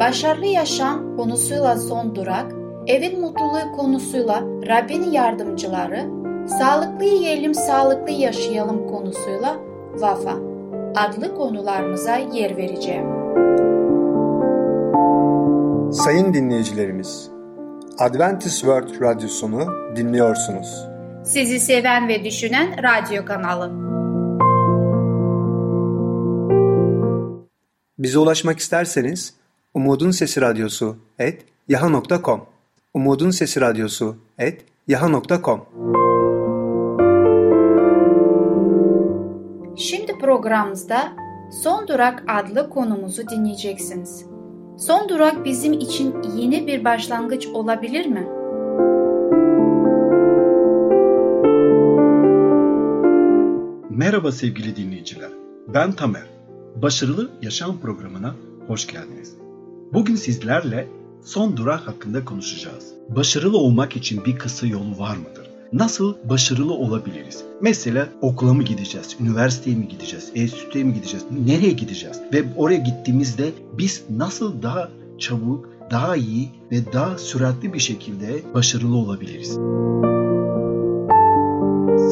başarılı yaşam konusuyla son durak, evin mutluluğu konusuyla Rabbin yardımcıları, sağlıklı yiyelim sağlıklı yaşayalım konusuyla Vafa adlı konularımıza yer vereceğim. Sayın dinleyicilerimiz, Adventist World Radyosunu dinliyorsunuz. Sizi seven ve düşünen radyo kanalı. Bize ulaşmak isterseniz Umutun Sesi Radyosu et yaha.com Umutun Sesi Radyosu et yaha.com Şimdi programımızda Son Durak adlı konumuzu dinleyeceksiniz. Son durak bizim için yeni bir başlangıç olabilir mi? Merhaba sevgili dinleyiciler. Ben Tamer. Başarılı Yaşam programına hoş geldiniz. Bugün sizlerle son durak hakkında konuşacağız. Başarılı olmak için bir kısa yolu var mıdır? Nasıl başarılı olabiliriz? Mesela okula mı gideceğiz? Üniversiteye mi gideceğiz? Enstitüye mi gideceğiz? Nereye gideceğiz? Ve oraya gittiğimizde biz nasıl daha çabuk, daha iyi ve daha süratli bir şekilde başarılı olabiliriz?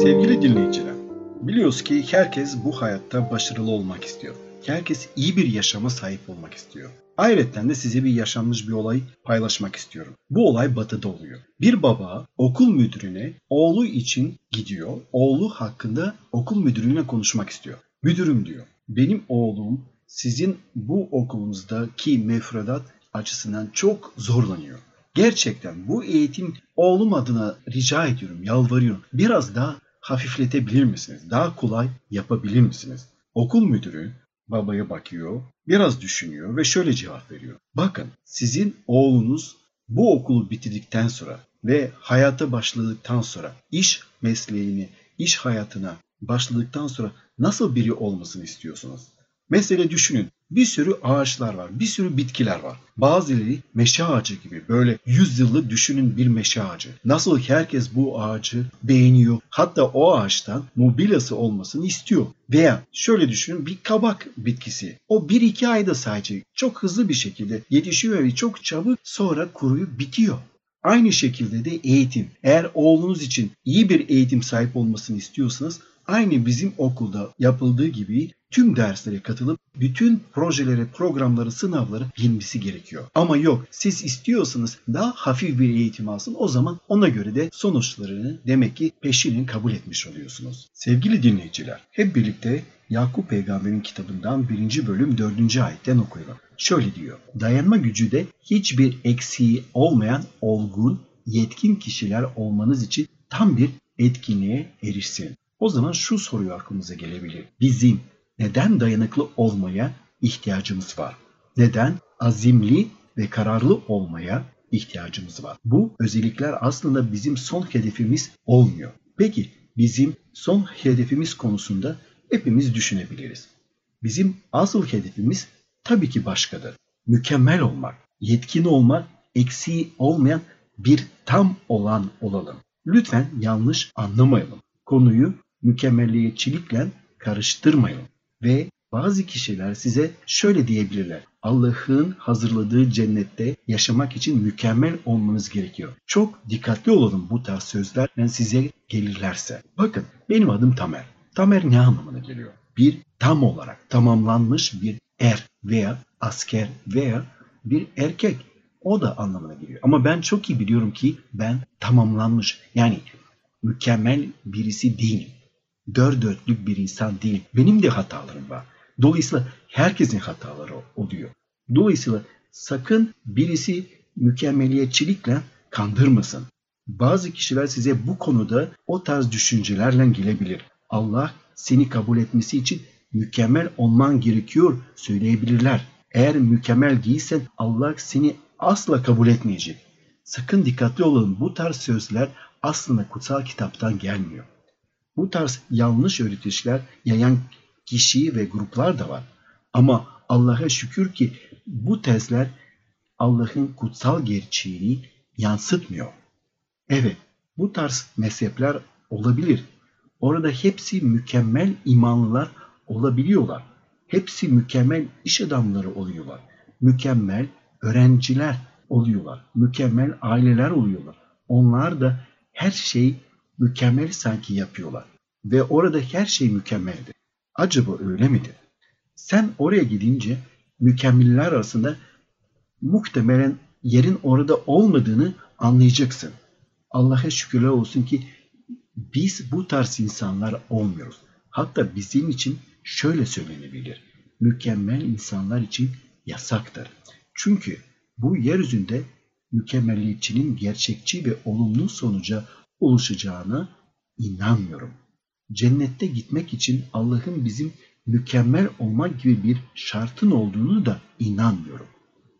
Sevgili dinleyiciler, biliyoruz ki herkes bu hayatta başarılı olmak istiyor. Herkes iyi bir yaşama sahip olmak istiyor. Ayrıca de size bir yaşanmış bir olay paylaşmak istiyorum. Bu olay batıda oluyor. Bir baba okul müdürüne oğlu için gidiyor. Oğlu hakkında okul müdürüne konuşmak istiyor. Müdürüm diyor. Benim oğlum sizin bu okulunuzdaki mefredat açısından çok zorlanıyor. Gerçekten bu eğitim oğlum adına rica ediyorum, yalvarıyorum. Biraz daha hafifletebilir misiniz? Daha kolay yapabilir misiniz? Okul müdürü babaya bakıyor, biraz düşünüyor ve şöyle cevap veriyor. Bakın sizin oğlunuz bu okulu bitirdikten sonra ve hayata başladıktan sonra iş mesleğini, iş hayatına başladıktan sonra nasıl biri olmasını istiyorsunuz? Mesela düşünün bir sürü ağaçlar var, bir sürü bitkiler var. Bazıları meşe ağacı gibi böyle yüzyıllık düşünün bir meşe ağacı. Nasıl herkes bu ağacı beğeniyor hatta o ağaçtan mobilyası olmasını istiyor. Veya şöyle düşünün bir kabak bitkisi. O bir iki ayda sadece çok hızlı bir şekilde yetişiyor ve çok çabuk sonra kuruyup bitiyor. Aynı şekilde de eğitim. Eğer oğlunuz için iyi bir eğitim sahip olmasını istiyorsanız aynı bizim okulda yapıldığı gibi tüm derslere katılıp bütün projeleri, programları, sınavları bilmesi gerekiyor. Ama yok siz istiyorsanız daha hafif bir eğitim alsın o zaman ona göre de sonuçlarını demek ki peşinin kabul etmiş oluyorsunuz. Sevgili dinleyiciler hep birlikte Yakup peygamberin kitabından 1. bölüm 4. ayetten okuyalım. Şöyle diyor. Dayanma gücü de hiçbir eksiği olmayan olgun, yetkin kişiler olmanız için tam bir etkinliğe erişsin. O zaman şu soruyu aklımıza gelebilir. Bizim neden dayanıklı olmaya ihtiyacımız var? Neden azimli ve kararlı olmaya ihtiyacımız var? Bu özellikler aslında bizim son hedefimiz olmuyor. Peki bizim son hedefimiz konusunda hepimiz düşünebiliriz. Bizim asıl hedefimiz tabii ki başkadır. Mükemmel olmak, yetkin olmak, eksiği olmayan bir tam olan olalım. Lütfen yanlış anlamayalım. Konuyu mükemmelliyetçilikle karıştırmayın. Ve bazı kişiler size şöyle diyebilirler. Allah'ın hazırladığı cennette yaşamak için mükemmel olmanız gerekiyor. Çok dikkatli olalım bu tarz sözler size gelirlerse. Bakın benim adım Tamer. Tamer ne anlamına geliyor? Bir tam olarak tamamlanmış bir er veya asker veya bir erkek. O da anlamına geliyor. Ama ben çok iyi biliyorum ki ben tamamlanmış yani mükemmel birisi değilim dört dörtlük bir insan değilim. Benim de hatalarım var. Dolayısıyla herkesin hataları oluyor. Dolayısıyla sakın birisi mükemmeliyetçilikle kandırmasın. Bazı kişiler size bu konuda o tarz düşüncelerle gelebilir. Allah seni kabul etmesi için mükemmel olman gerekiyor söyleyebilirler. Eğer mükemmel değilsen Allah seni asla kabul etmeyecek. Sakın dikkatli olun bu tarz sözler aslında kutsal kitaptan gelmiyor. Bu tarz yanlış öğretişler yayan kişi ve gruplar da var. Ama Allah'a şükür ki bu tezler Allah'ın kutsal gerçeğini yansıtmıyor. Evet, bu tarz mezhepler olabilir. Orada hepsi mükemmel imanlılar olabiliyorlar. Hepsi mükemmel iş adamları oluyorlar. Mükemmel öğrenciler oluyorlar. Mükemmel aileler oluyorlar. Onlar da her şey mükemmel sanki yapıyorlar. Ve orada her şey mükemmeldir. Acaba öyle midir? Sen oraya gidince mükemmeller arasında muhtemelen yerin orada olmadığını anlayacaksın. Allah'a şükürler olsun ki biz bu tarz insanlar olmuyoruz. Hatta bizim için şöyle söylenebilir. Mükemmel insanlar için yasaktır. Çünkü bu yeryüzünde mükemmelliyetçinin gerçekçi ve olumlu sonuca oluşacağına inanmıyorum. Cennette gitmek için Allah'ın bizim mükemmel olmak gibi bir şartın olduğunu da inanmıyorum.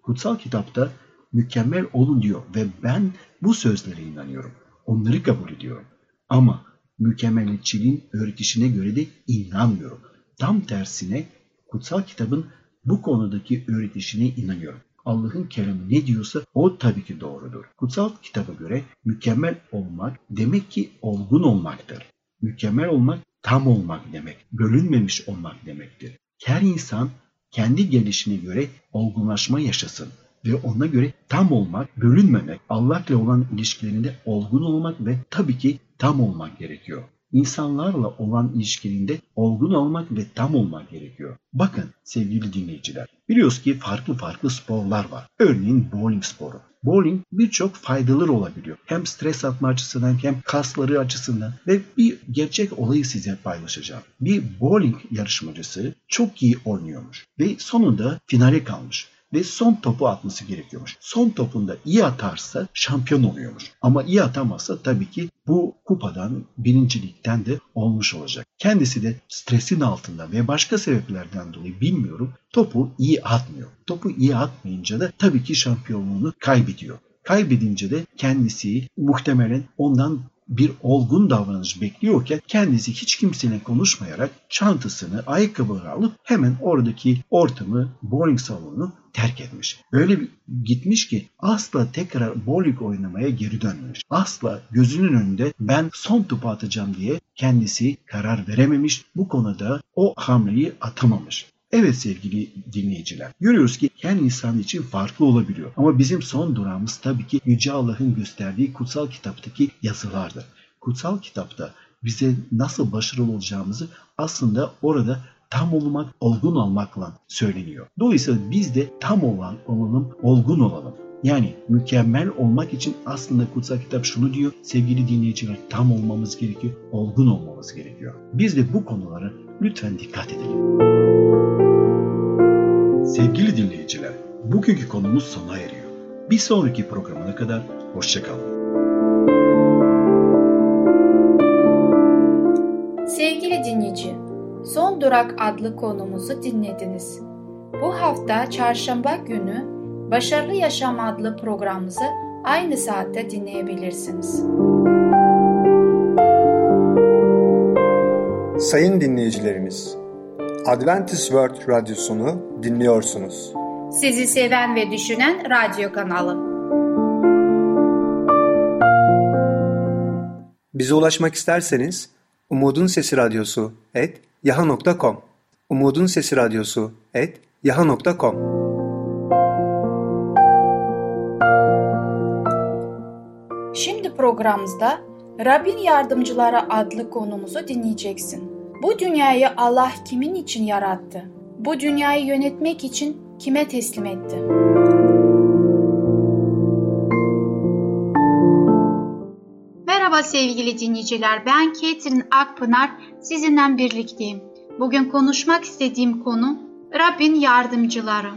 Kutsal kitapta mükemmel olun diyor ve ben bu sözlere inanıyorum. Onları kabul ediyorum. Ama mükemmeliyetçiliğin öğretişine göre de inanmıyorum. Tam tersine kutsal kitabın bu konudaki öğretişine inanıyorum. Allah'ın kelamı ne diyorsa o tabii ki doğrudur. Kutsal kitaba göre mükemmel olmak demek ki olgun olmaktır. Mükemmel olmak tam olmak demek, bölünmemiş olmak demektir. Her insan kendi gelişine göre olgunlaşma yaşasın ve ona göre tam olmak, bölünmemek, Allah'la olan ilişkilerinde olgun olmak ve tabii ki tam olmak gerekiyor. İnsanlarla olan ilişkilerinde olgun olmak ve tam olmak gerekiyor. Bakın sevgili dinleyiciler, biliyoruz ki farklı farklı sporlar var. Örneğin bowling sporu. Bowling birçok faydaları olabiliyor. Hem stres atma açısından hem kasları açısından ve bir gerçek olayı size paylaşacağım. Bir bowling yarışmacısı çok iyi oynuyormuş ve sonunda finale kalmış ve son topu atması gerekiyormuş. Son topunda iyi atarsa şampiyon oluyormuş. Ama iyi atamazsa tabii ki bu kupadan, birincilikten de olmuş olacak. Kendisi de stresin altında ve başka sebeplerden dolayı bilmiyorum topu iyi atmıyor. Topu iyi atmayınca da tabii ki şampiyonluğunu kaybediyor. Kaybedince de kendisi muhtemelen ondan bir olgun davranış bekliyorken kendisi hiç kimseyle konuşmayarak çantasını, ayakkabıları alıp hemen oradaki ortamı, bowling salonunu terk etmiş. Öyle bir gitmiş ki asla tekrar bowling oynamaya geri dönmemiş. Asla gözünün önünde ben son topu atacağım diye kendisi karar verememiş. Bu konuda o hamleyi atamamış. Evet sevgili dinleyiciler, görüyoruz ki her insan için farklı olabiliyor. Ama bizim son durağımız tabii ki Yüce Allah'ın gösterdiği kutsal kitaptaki yazılardır. Kutsal kitapta bize nasıl başarılı olacağımızı aslında orada tam olmak, olgun olmakla söyleniyor. Dolayısıyla biz de tam olan olalım, olgun olalım. Yani mükemmel olmak için aslında kutsal kitap şunu diyor. Sevgili dinleyiciler tam olmamız gerekiyor, olgun olmamız gerekiyor. Biz de bu konulara lütfen dikkat edelim. Sevgili dinleyiciler, bugünkü konumuz sona eriyor. Bir sonraki programına kadar hoşçakalın. Sevgili dinleyici, Son Durak adlı konumuzu dinlediniz. Bu hafta çarşamba günü Başarılı Yaşam adlı programımızı aynı saatte dinleyebilirsiniz. Sayın dinleyicilerimiz, Adventist World Radyosunu dinliyorsunuz. Sizi seven ve düşünen radyo kanalı. Bize ulaşmak isterseniz Umutun Sesi Radyosu et yaha.com Umutun Sesi Radyosu et yaha.com Şimdi programımızda Rabbin Yardımcıları adlı konumuzu dinleyeceksin. Bu dünyayı Allah kimin için yarattı? Bu dünyayı yönetmek için kime teslim etti? Merhaba sevgili dinleyiciler. Ben Ketrin Akpınar. Sizinle birlikteyim. Bugün konuşmak istediğim konu Rabbin yardımcıları.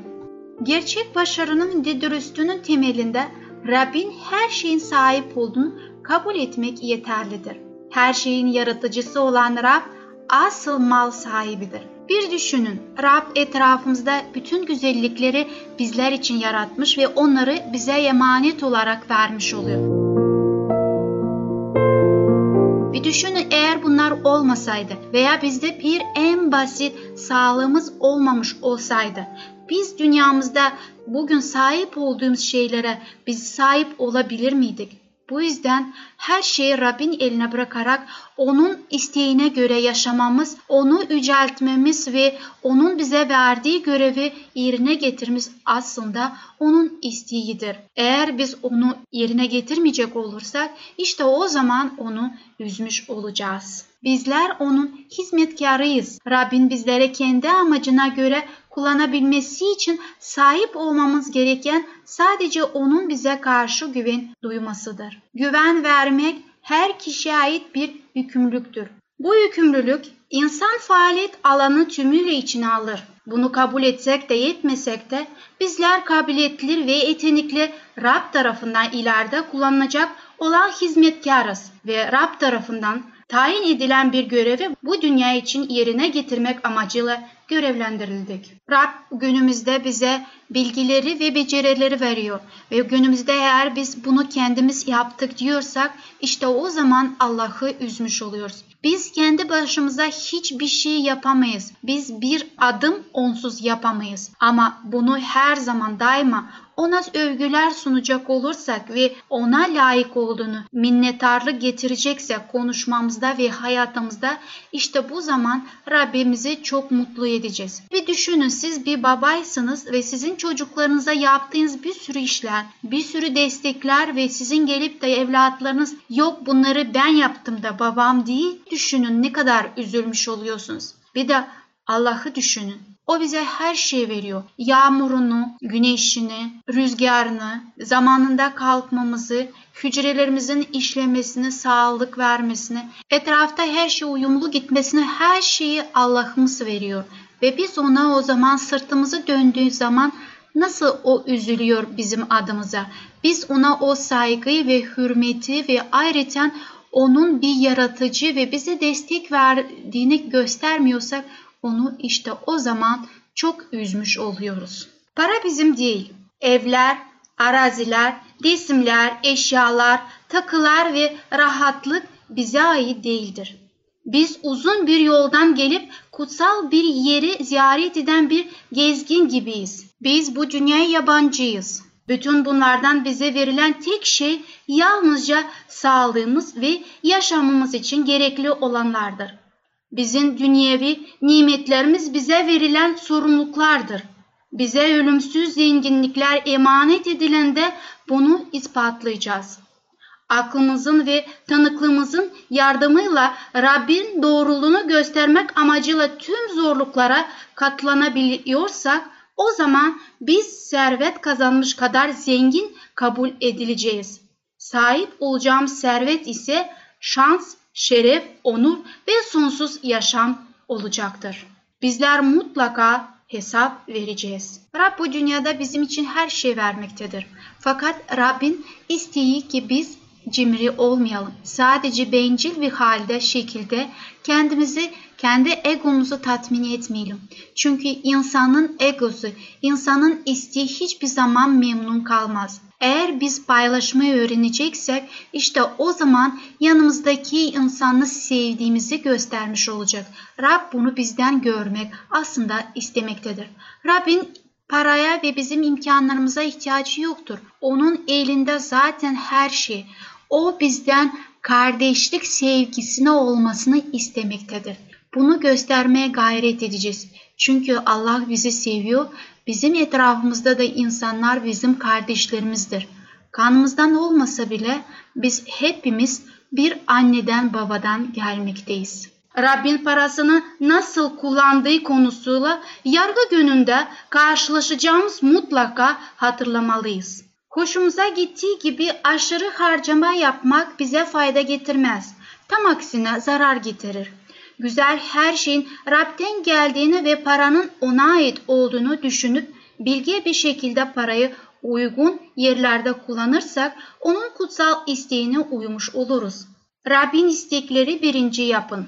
Gerçek başarının ve dürüstlüğünün temelinde Rabbin her şeyin sahip olduğunu kabul etmek yeterlidir. Her şeyin yaratıcısı olan Rab asıl mal sahibidir. Bir düşünün, Rab etrafımızda bütün güzellikleri bizler için yaratmış ve onları bize emanet olarak vermiş oluyor. Bir düşünün eğer bunlar olmasaydı veya bizde bir en basit sağlığımız olmamış olsaydı biz dünyamızda bugün sahip olduğumuz şeylere biz sahip olabilir miydik? Bu yüzden her şeyi Rabbin eline bırakarak onun isteğine göre yaşamamız, onu yüceltmemiz ve onun bize verdiği görevi yerine getirmemiz aslında onun isteğidir. Eğer biz onu yerine getirmeyecek olursak işte o zaman onu üzmüş olacağız. Bizler onun hizmetkarıyız. Rabbin bizlere kendi amacına göre kullanabilmesi için sahip olmamız gereken sadece onun bize karşı güven duymasıdır. Güven vermek her kişiye ait bir yükümlülüktür. Bu yükümlülük insan faaliyet alanı tümüyle içine alır. Bunu kabul etsek de yetmesek de bizler kabiliyetli ve yetenekli Rab tarafından ileride kullanılacak olan hizmetkarız ve Rab tarafından tayin edilen bir görevi bu dünya için yerine getirmek amacıyla görevlendirildik. Rab günümüzde bize bilgileri ve becerileri veriyor ve günümüzde eğer biz bunu kendimiz yaptık diyorsak işte o zaman Allah'ı üzmüş oluyoruz. Biz kendi başımıza hiçbir şey yapamayız. Biz bir adım onsuz yapamayız. Ama bunu her zaman daima ona övgüler sunacak olursak ve ona layık olduğunu minnettarlık getireceksek konuşmamızda ve hayatımızda işte bu zaman Rabbimizi çok mutlu edeceğiz. Bir düşünün siz bir babaysınız ve sizin çocuklarınıza yaptığınız bir sürü işler, bir sürü destekler ve sizin gelip de evlatlarınız yok bunları ben yaptım da babam değil düşünün ne kadar üzülmüş oluyorsunuz. Bir de Allah'ı düşünün. O bize her şeyi veriyor. Yağmurunu, güneşini, rüzgarını, zamanında kalkmamızı, hücrelerimizin işlemesini, sağlık vermesini, etrafta her şey uyumlu gitmesini her şeyi Allah'ımız veriyor. Ve biz ona o zaman sırtımızı döndüğü zaman nasıl o üzülüyor bizim adımıza. Biz ona o saygıyı ve hürmeti ve ayrıca onun bir yaratıcı ve bize destek verdiğini göstermiyorsak onu işte o zaman çok üzmüş oluyoruz. Para bizim değil. Evler, araziler, cisimler, eşyalar, takılar ve rahatlık bize ait değildir. Biz uzun bir yoldan gelip kutsal bir yeri ziyaret eden bir gezgin gibiyiz. Biz bu dünyaya yabancıyız. Bütün bunlardan bize verilen tek şey yalnızca sağlığımız ve yaşamımız için gerekli olanlardır. Bizim dünyevi nimetlerimiz bize verilen sorumluluklardır. Bize ölümsüz zenginlikler emanet edilende bunu ispatlayacağız. Aklımızın ve tanıklığımızın yardımıyla Rabbin doğruluğunu göstermek amacıyla tüm zorluklara katlanabiliyorsak o zaman biz servet kazanmış kadar zengin kabul edileceğiz. Sahip olacağımız servet ise şans şeref, onur ve sonsuz yaşam olacaktır. Bizler mutlaka hesap vereceğiz. Rab bu dünyada bizim için her şey vermektedir. Fakat Rabbin isteği ki biz cimri olmayalım. Sadece bencil bir halde şekilde kendimizi kendi egomuzu tatmin etmeyelim. Çünkü insanın egosu, insanın isteği hiçbir zaman memnun kalmaz. Eğer biz paylaşmayı öğreneceksek işte o zaman yanımızdaki insanı sevdiğimizi göstermiş olacak. Rab bunu bizden görmek aslında istemektedir. Rabbin paraya ve bizim imkanlarımıza ihtiyacı yoktur. Onun elinde zaten her şey. O bizden kardeşlik sevgisine olmasını istemektedir. Bunu göstermeye gayret edeceğiz. Çünkü Allah bizi seviyor Bizim etrafımızda da insanlar bizim kardeşlerimizdir. Kanımızdan olmasa bile biz hepimiz bir anneden babadan gelmekteyiz. Rabbin parasını nasıl kullandığı konusuyla yargı gününde karşılaşacağımız mutlaka hatırlamalıyız. Hoşumuza gittiği gibi aşırı harcama yapmak bize fayda getirmez. Tam aksine zarar getirir güzel her şeyin Rab'den geldiğini ve paranın ona ait olduğunu düşünüp bilge bir şekilde parayı uygun yerlerde kullanırsak onun kutsal isteğine uymuş oluruz. Rabbin istekleri birinci yapın.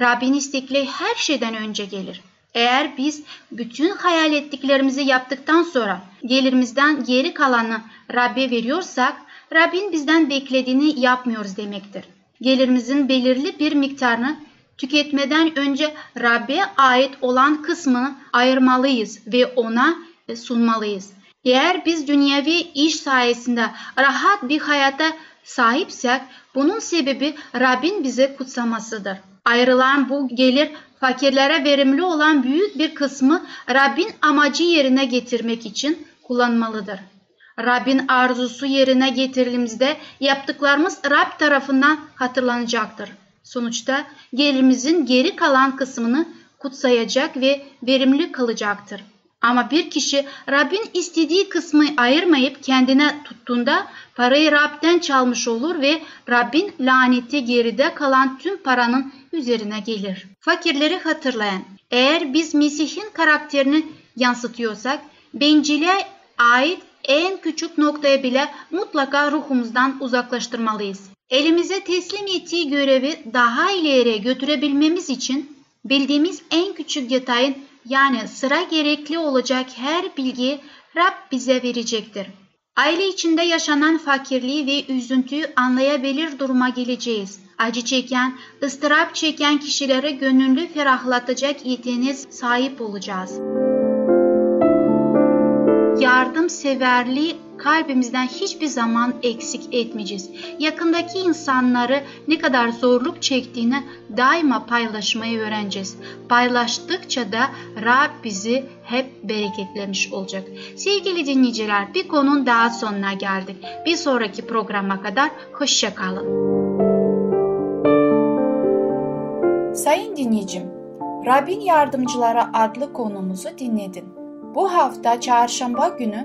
Rabbin istekleri her şeyden önce gelir. Eğer biz bütün hayal ettiklerimizi yaptıktan sonra gelirimizden geri kalanı Rab'be veriyorsak Rabbin bizden beklediğini yapmıyoruz demektir. Gelirimizin belirli bir miktarını tüketmeden önce Rab'be ait olan kısmını ayırmalıyız ve ona sunmalıyız. Eğer biz dünyevi iş sayesinde rahat bir hayata sahipsek bunun sebebi Rabbin bize kutsamasıdır. Ayrılan bu gelir fakirlere verimli olan büyük bir kısmı Rabbin amacı yerine getirmek için kullanmalıdır. Rabbin arzusu yerine getirildiğimizde yaptıklarımız Rab tarafından hatırlanacaktır. Sonuçta gelirimizin geri kalan kısmını kutsayacak ve verimli kalacaktır. Ama bir kişi Rabbin istediği kısmı ayırmayıp kendine tuttuğunda parayı Rab'den çalmış olur ve Rabbin laneti geride kalan tüm paranın üzerine gelir. Fakirleri hatırlayan, eğer biz Mesih'in karakterini yansıtıyorsak, bencile ait en küçük noktaya bile mutlaka ruhumuzdan uzaklaştırmalıyız. Elimize teslim ettiği görevi daha ileriye götürebilmemiz için bildiğimiz en küçük detayın yani sıra gerekli olacak her bilgiyi Rab bize verecektir. Aile içinde yaşanan fakirliği ve üzüntüyü anlayabilir duruma geleceğiz. Acı çeken, ıstırap çeken kişilere gönüllü ferahlatacak yeteneğe sahip olacağız yardımseverliği kalbimizden hiçbir zaman eksik etmeyeceğiz. Yakındaki insanları ne kadar zorluk çektiğini daima paylaşmayı öğreneceğiz. Paylaştıkça da Rab bizi hep bereketlemiş olacak. Sevgili dinleyiciler bir konun daha sonuna geldik. Bir sonraki programa kadar hoşçakalın. Sayın dinleyicim, Rabbin Yardımcıları adlı konumuzu dinledin. Bu hafta çarşamba günü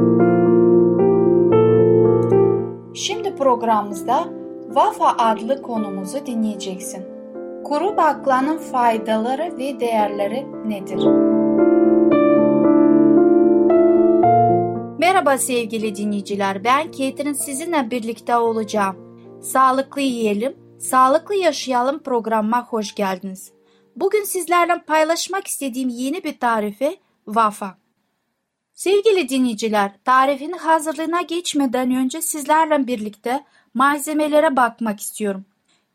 Şimdi programımızda Vafa adlı konumuzu dinleyeceksin. Kuru baklanın faydaları ve değerleri nedir? Merhaba sevgili dinleyiciler. Ben Ketrin sizinle birlikte olacağım. Sağlıklı yiyelim, sağlıklı yaşayalım programıma hoş geldiniz. Bugün sizlerle paylaşmak istediğim yeni bir tarife Vafa. Sevgili dinleyiciler, tarifin hazırlığına geçmeden önce sizlerle birlikte malzemelere bakmak istiyorum.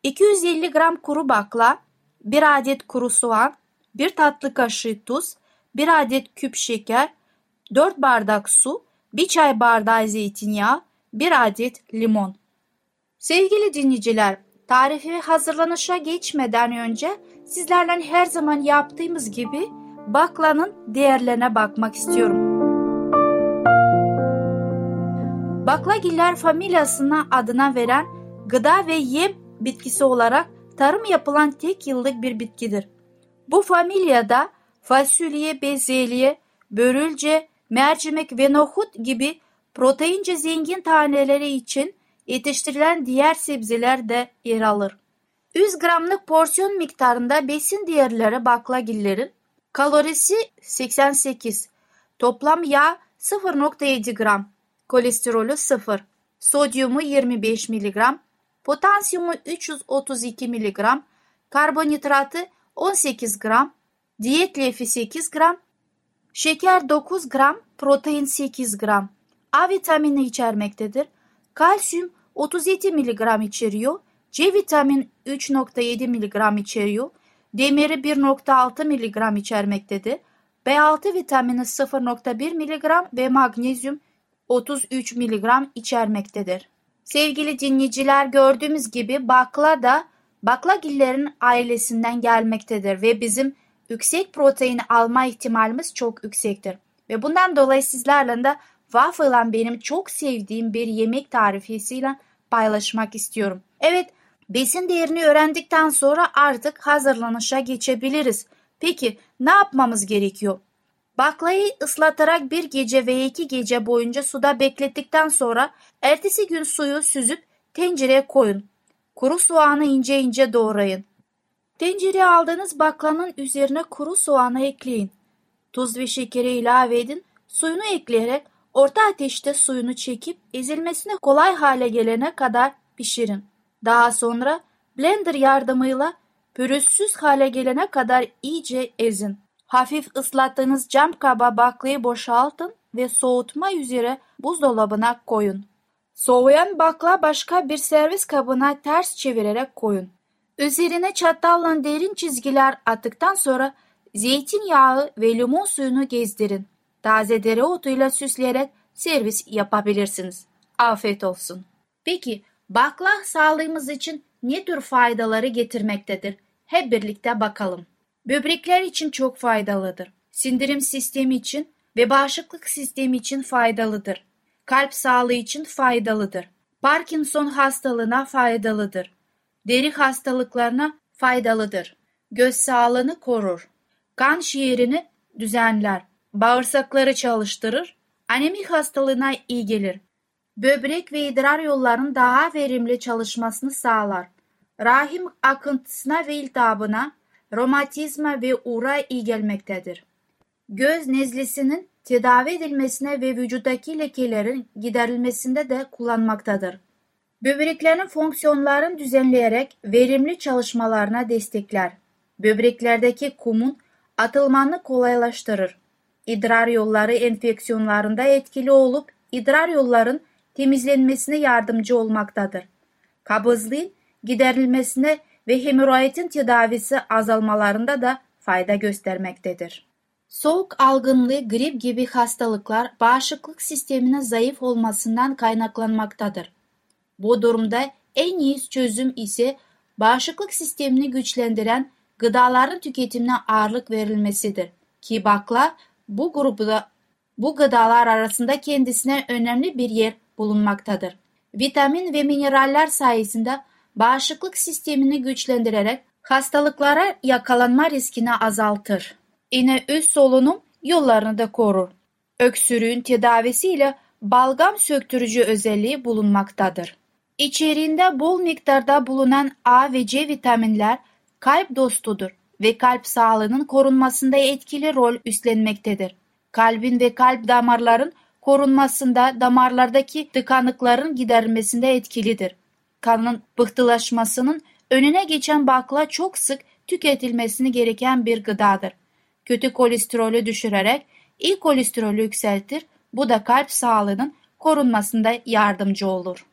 250 gram kuru bakla, 1 adet kuru soğan, 1 tatlı kaşığı tuz, 1 adet küp şeker, 4 bardak su, 1 çay bardağı zeytinyağı, 1 adet limon. Sevgili dinleyiciler, tarifi hazırlanışa geçmeden önce sizlerle her zaman yaptığımız gibi baklanın değerlerine bakmak istiyorum. Baklagiller familyasına adına veren gıda ve yem bitkisi olarak tarım yapılan tek yıllık bir bitkidir. Bu familyada fasulye, bezelye, börülce, mercimek ve nohut gibi proteince zengin taneleri için yetiştirilen diğer sebzeler de yer alır. 100 gramlık porsiyon miktarında besin değerleri baklagillerin kalorisi 88, toplam yağ 0.7 gram, kolesterolü 0, sodyumu 25 mg, potasyumu 332 mg, karbonhidratı 18 gram, diyet lifi 8 gram, şeker 9 gram, protein 8 gram. A vitamini içermektedir. Kalsiyum 37 mg içeriyor. C vitamin 3.7 mg içeriyor. Demiri 1.6 mg içermektedir. B6 vitamini 0.1 mg ve magnezyum 33 mg içermektedir. Sevgili dinleyiciler gördüğümüz gibi bakla da baklagillerin ailesinden gelmektedir ve bizim yüksek protein alma ihtimalimiz çok yüksektir. Ve bundan dolayı sizlerle de waffle'la benim çok sevdiğim bir yemek tarifesiyle paylaşmak istiyorum. Evet besin değerini öğrendikten sonra artık hazırlanışa geçebiliriz. Peki ne yapmamız gerekiyor? Baklayı ıslatarak bir gece ve iki gece boyunca suda beklettikten sonra ertesi gün suyu süzüp tencereye koyun. Kuru soğanı ince ince doğrayın. Tencereye aldığınız baklanın üzerine kuru soğanı ekleyin. Tuz ve şekeri ilave edin. Suyunu ekleyerek orta ateşte suyunu çekip ezilmesine kolay hale gelene kadar pişirin. Daha sonra blender yardımıyla pürüzsüz hale gelene kadar iyice ezin. Hafif ıslattığınız cam kaba baklayı boşaltın ve soğutma üzere buzdolabına koyun. Soğuyan bakla başka bir servis kabına ters çevirerek koyun. Üzerine çatalla derin çizgiler attıktan sonra zeytinyağı ve limon suyunu gezdirin. Taze dereotuyla süsleyerek servis yapabilirsiniz. Afiyet olsun. Peki bakla sağlığımız için ne tür faydaları getirmektedir? Hep birlikte bakalım. Böbrekler için çok faydalıdır. Sindirim sistemi için ve bağışıklık sistemi için faydalıdır. Kalp sağlığı için faydalıdır. Parkinson hastalığına faydalıdır. Deri hastalıklarına faydalıdır. Göz sağlığını korur. Kan şiirini düzenler. Bağırsakları çalıştırır. Anemik hastalığına iyi gelir. Böbrek ve idrar yollarının daha verimli çalışmasını sağlar. Rahim akıntısına ve iltihabına, romatizma ve ura iyi gelmektedir. Göz nezlesinin tedavi edilmesine ve vücuttaki lekelerin giderilmesinde de kullanmaktadır. Böbreklerin fonksiyonlarını düzenleyerek verimli çalışmalarına destekler. Böbreklerdeki kumun atılmanı kolaylaştırır. İdrar yolları enfeksiyonlarında etkili olup idrar yolların temizlenmesine yardımcı olmaktadır. Kabızlığın giderilmesine ve hemoroidin tedavisi azalmalarında da fayda göstermektedir. Soğuk algınlığı, grip gibi hastalıklar bağışıklık sisteminin zayıf olmasından kaynaklanmaktadır. Bu durumda en iyi çözüm ise bağışıklık sistemini güçlendiren gıdaların tüketimine ağırlık verilmesidir. Ki bakla bu grupta bu gıdalar arasında kendisine önemli bir yer bulunmaktadır. Vitamin ve mineraller sayesinde bağışıklık sistemini güçlendirerek hastalıklara yakalanma riskini azaltır. Yine üst solunum yollarını da korur. Öksürüğün tedavisiyle balgam söktürücü özelliği bulunmaktadır. İçeriğinde bol miktarda bulunan A ve C vitaminler kalp dostudur ve kalp sağlığının korunmasında etkili rol üstlenmektedir. Kalbin ve kalp damarların korunmasında damarlardaki tıkanıkların giderilmesinde etkilidir. Kanın pıhtılaşmasının önüne geçen bakla çok sık tüketilmesini gereken bir gıdadır. Kötü kolesterolü düşürerek iyi kolesterolü yükseltir. Bu da kalp sağlığının korunmasında yardımcı olur.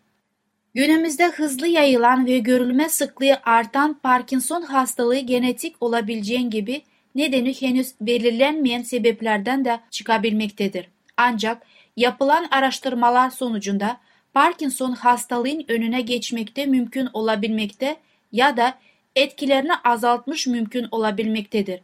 Günümüzde hızlı yayılan ve görülme sıklığı artan Parkinson hastalığı genetik olabileceğin gibi nedeni henüz belirlenmeyen sebeplerden de çıkabilmektedir. Ancak yapılan araştırmalar sonucunda Parkinson hastalığın önüne geçmekte mümkün olabilmekte ya da etkilerini azaltmış mümkün olabilmektedir.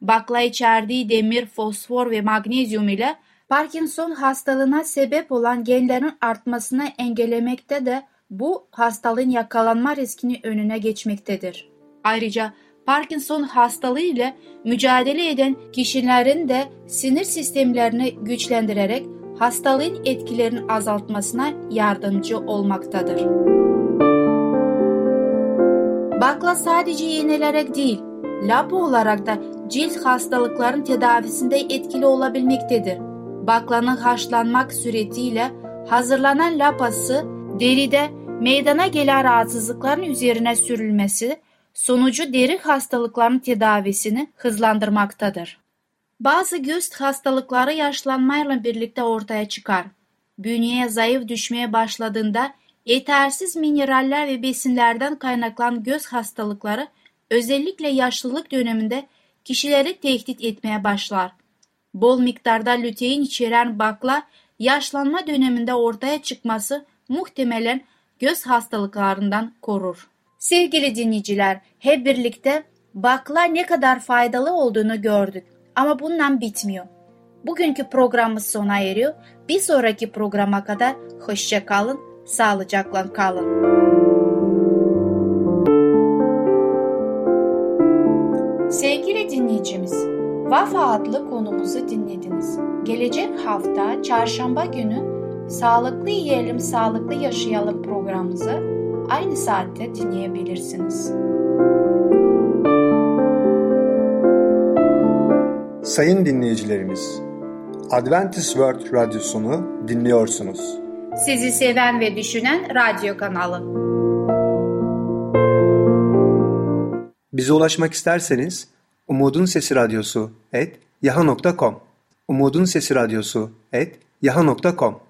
Bakla içerdiği demir, fosfor ve magnezyum ile Parkinson hastalığına sebep olan genlerin artmasını engellemekte de bu hastalığın yakalanma riskini önüne geçmektedir. Ayrıca Parkinson hastalığı ile mücadele eden kişilerin de sinir sistemlerini güçlendirerek hastalığın etkilerini azaltmasına yardımcı olmaktadır. Bakla sadece yenilerek değil, lapa olarak da cilt hastalıkların tedavisinde etkili olabilmektedir. Baklanın haşlanmak suretiyle hazırlanan lapası deride meydana gelen rahatsızlıkların üzerine sürülmesi sonucu deri hastalıklarının tedavisini hızlandırmaktadır. Bazı göz hastalıkları yaşlanmayla birlikte ortaya çıkar. Bünyeye zayıf düşmeye başladığında yetersiz mineraller ve besinlerden kaynaklanan göz hastalıkları özellikle yaşlılık döneminde kişileri tehdit etmeye başlar. Bol miktarda lütein içeren bakla yaşlanma döneminde ortaya çıkması muhtemelen göz hastalıklarından korur. Sevgili dinleyiciler, hep birlikte bakla ne kadar faydalı olduğunu gördük. Ama bundan bitmiyor. Bugünkü programımız sona eriyor. Bir sonraki programa kadar hoşça kalın, sağlıcakla kalın. Sevgili dinleyicimiz, Vafa adlı konumuzu dinlediniz. Gelecek hafta çarşamba günü Sağlıklı Yiyelim Sağlıklı Yaşayalım programımızı aynı saatte dinleyebilirsiniz. Sayın dinleyicilerimiz, Adventist World Radyosunu dinliyorsunuz. Sizi seven ve düşünen radyo kanalı. Bize ulaşmak isterseniz Umutun Sesi Radyosu et yaha.com Umutun Sesi Radyosu et yaha.com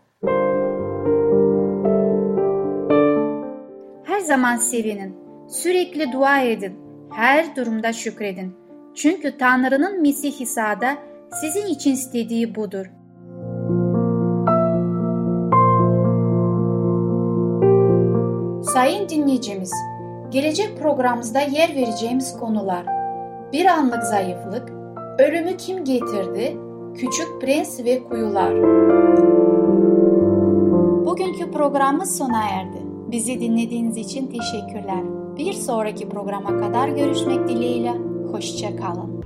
Her zaman sevinin, sürekli dua edin, her durumda şükredin. Çünkü Tanrı'nın Mesih İsa'da sizin için istediği budur. Sayın dinleyicimiz, gelecek programımızda yer vereceğimiz konular Bir anlık zayıflık, ölümü kim getirdi, küçük prens ve kuyular. Bugünkü programımız sona erdi. Bizi dinlediğiniz için teşekkürler. Bir sonraki programa kadar görüşmek dileğiyle. Hoşça kalın.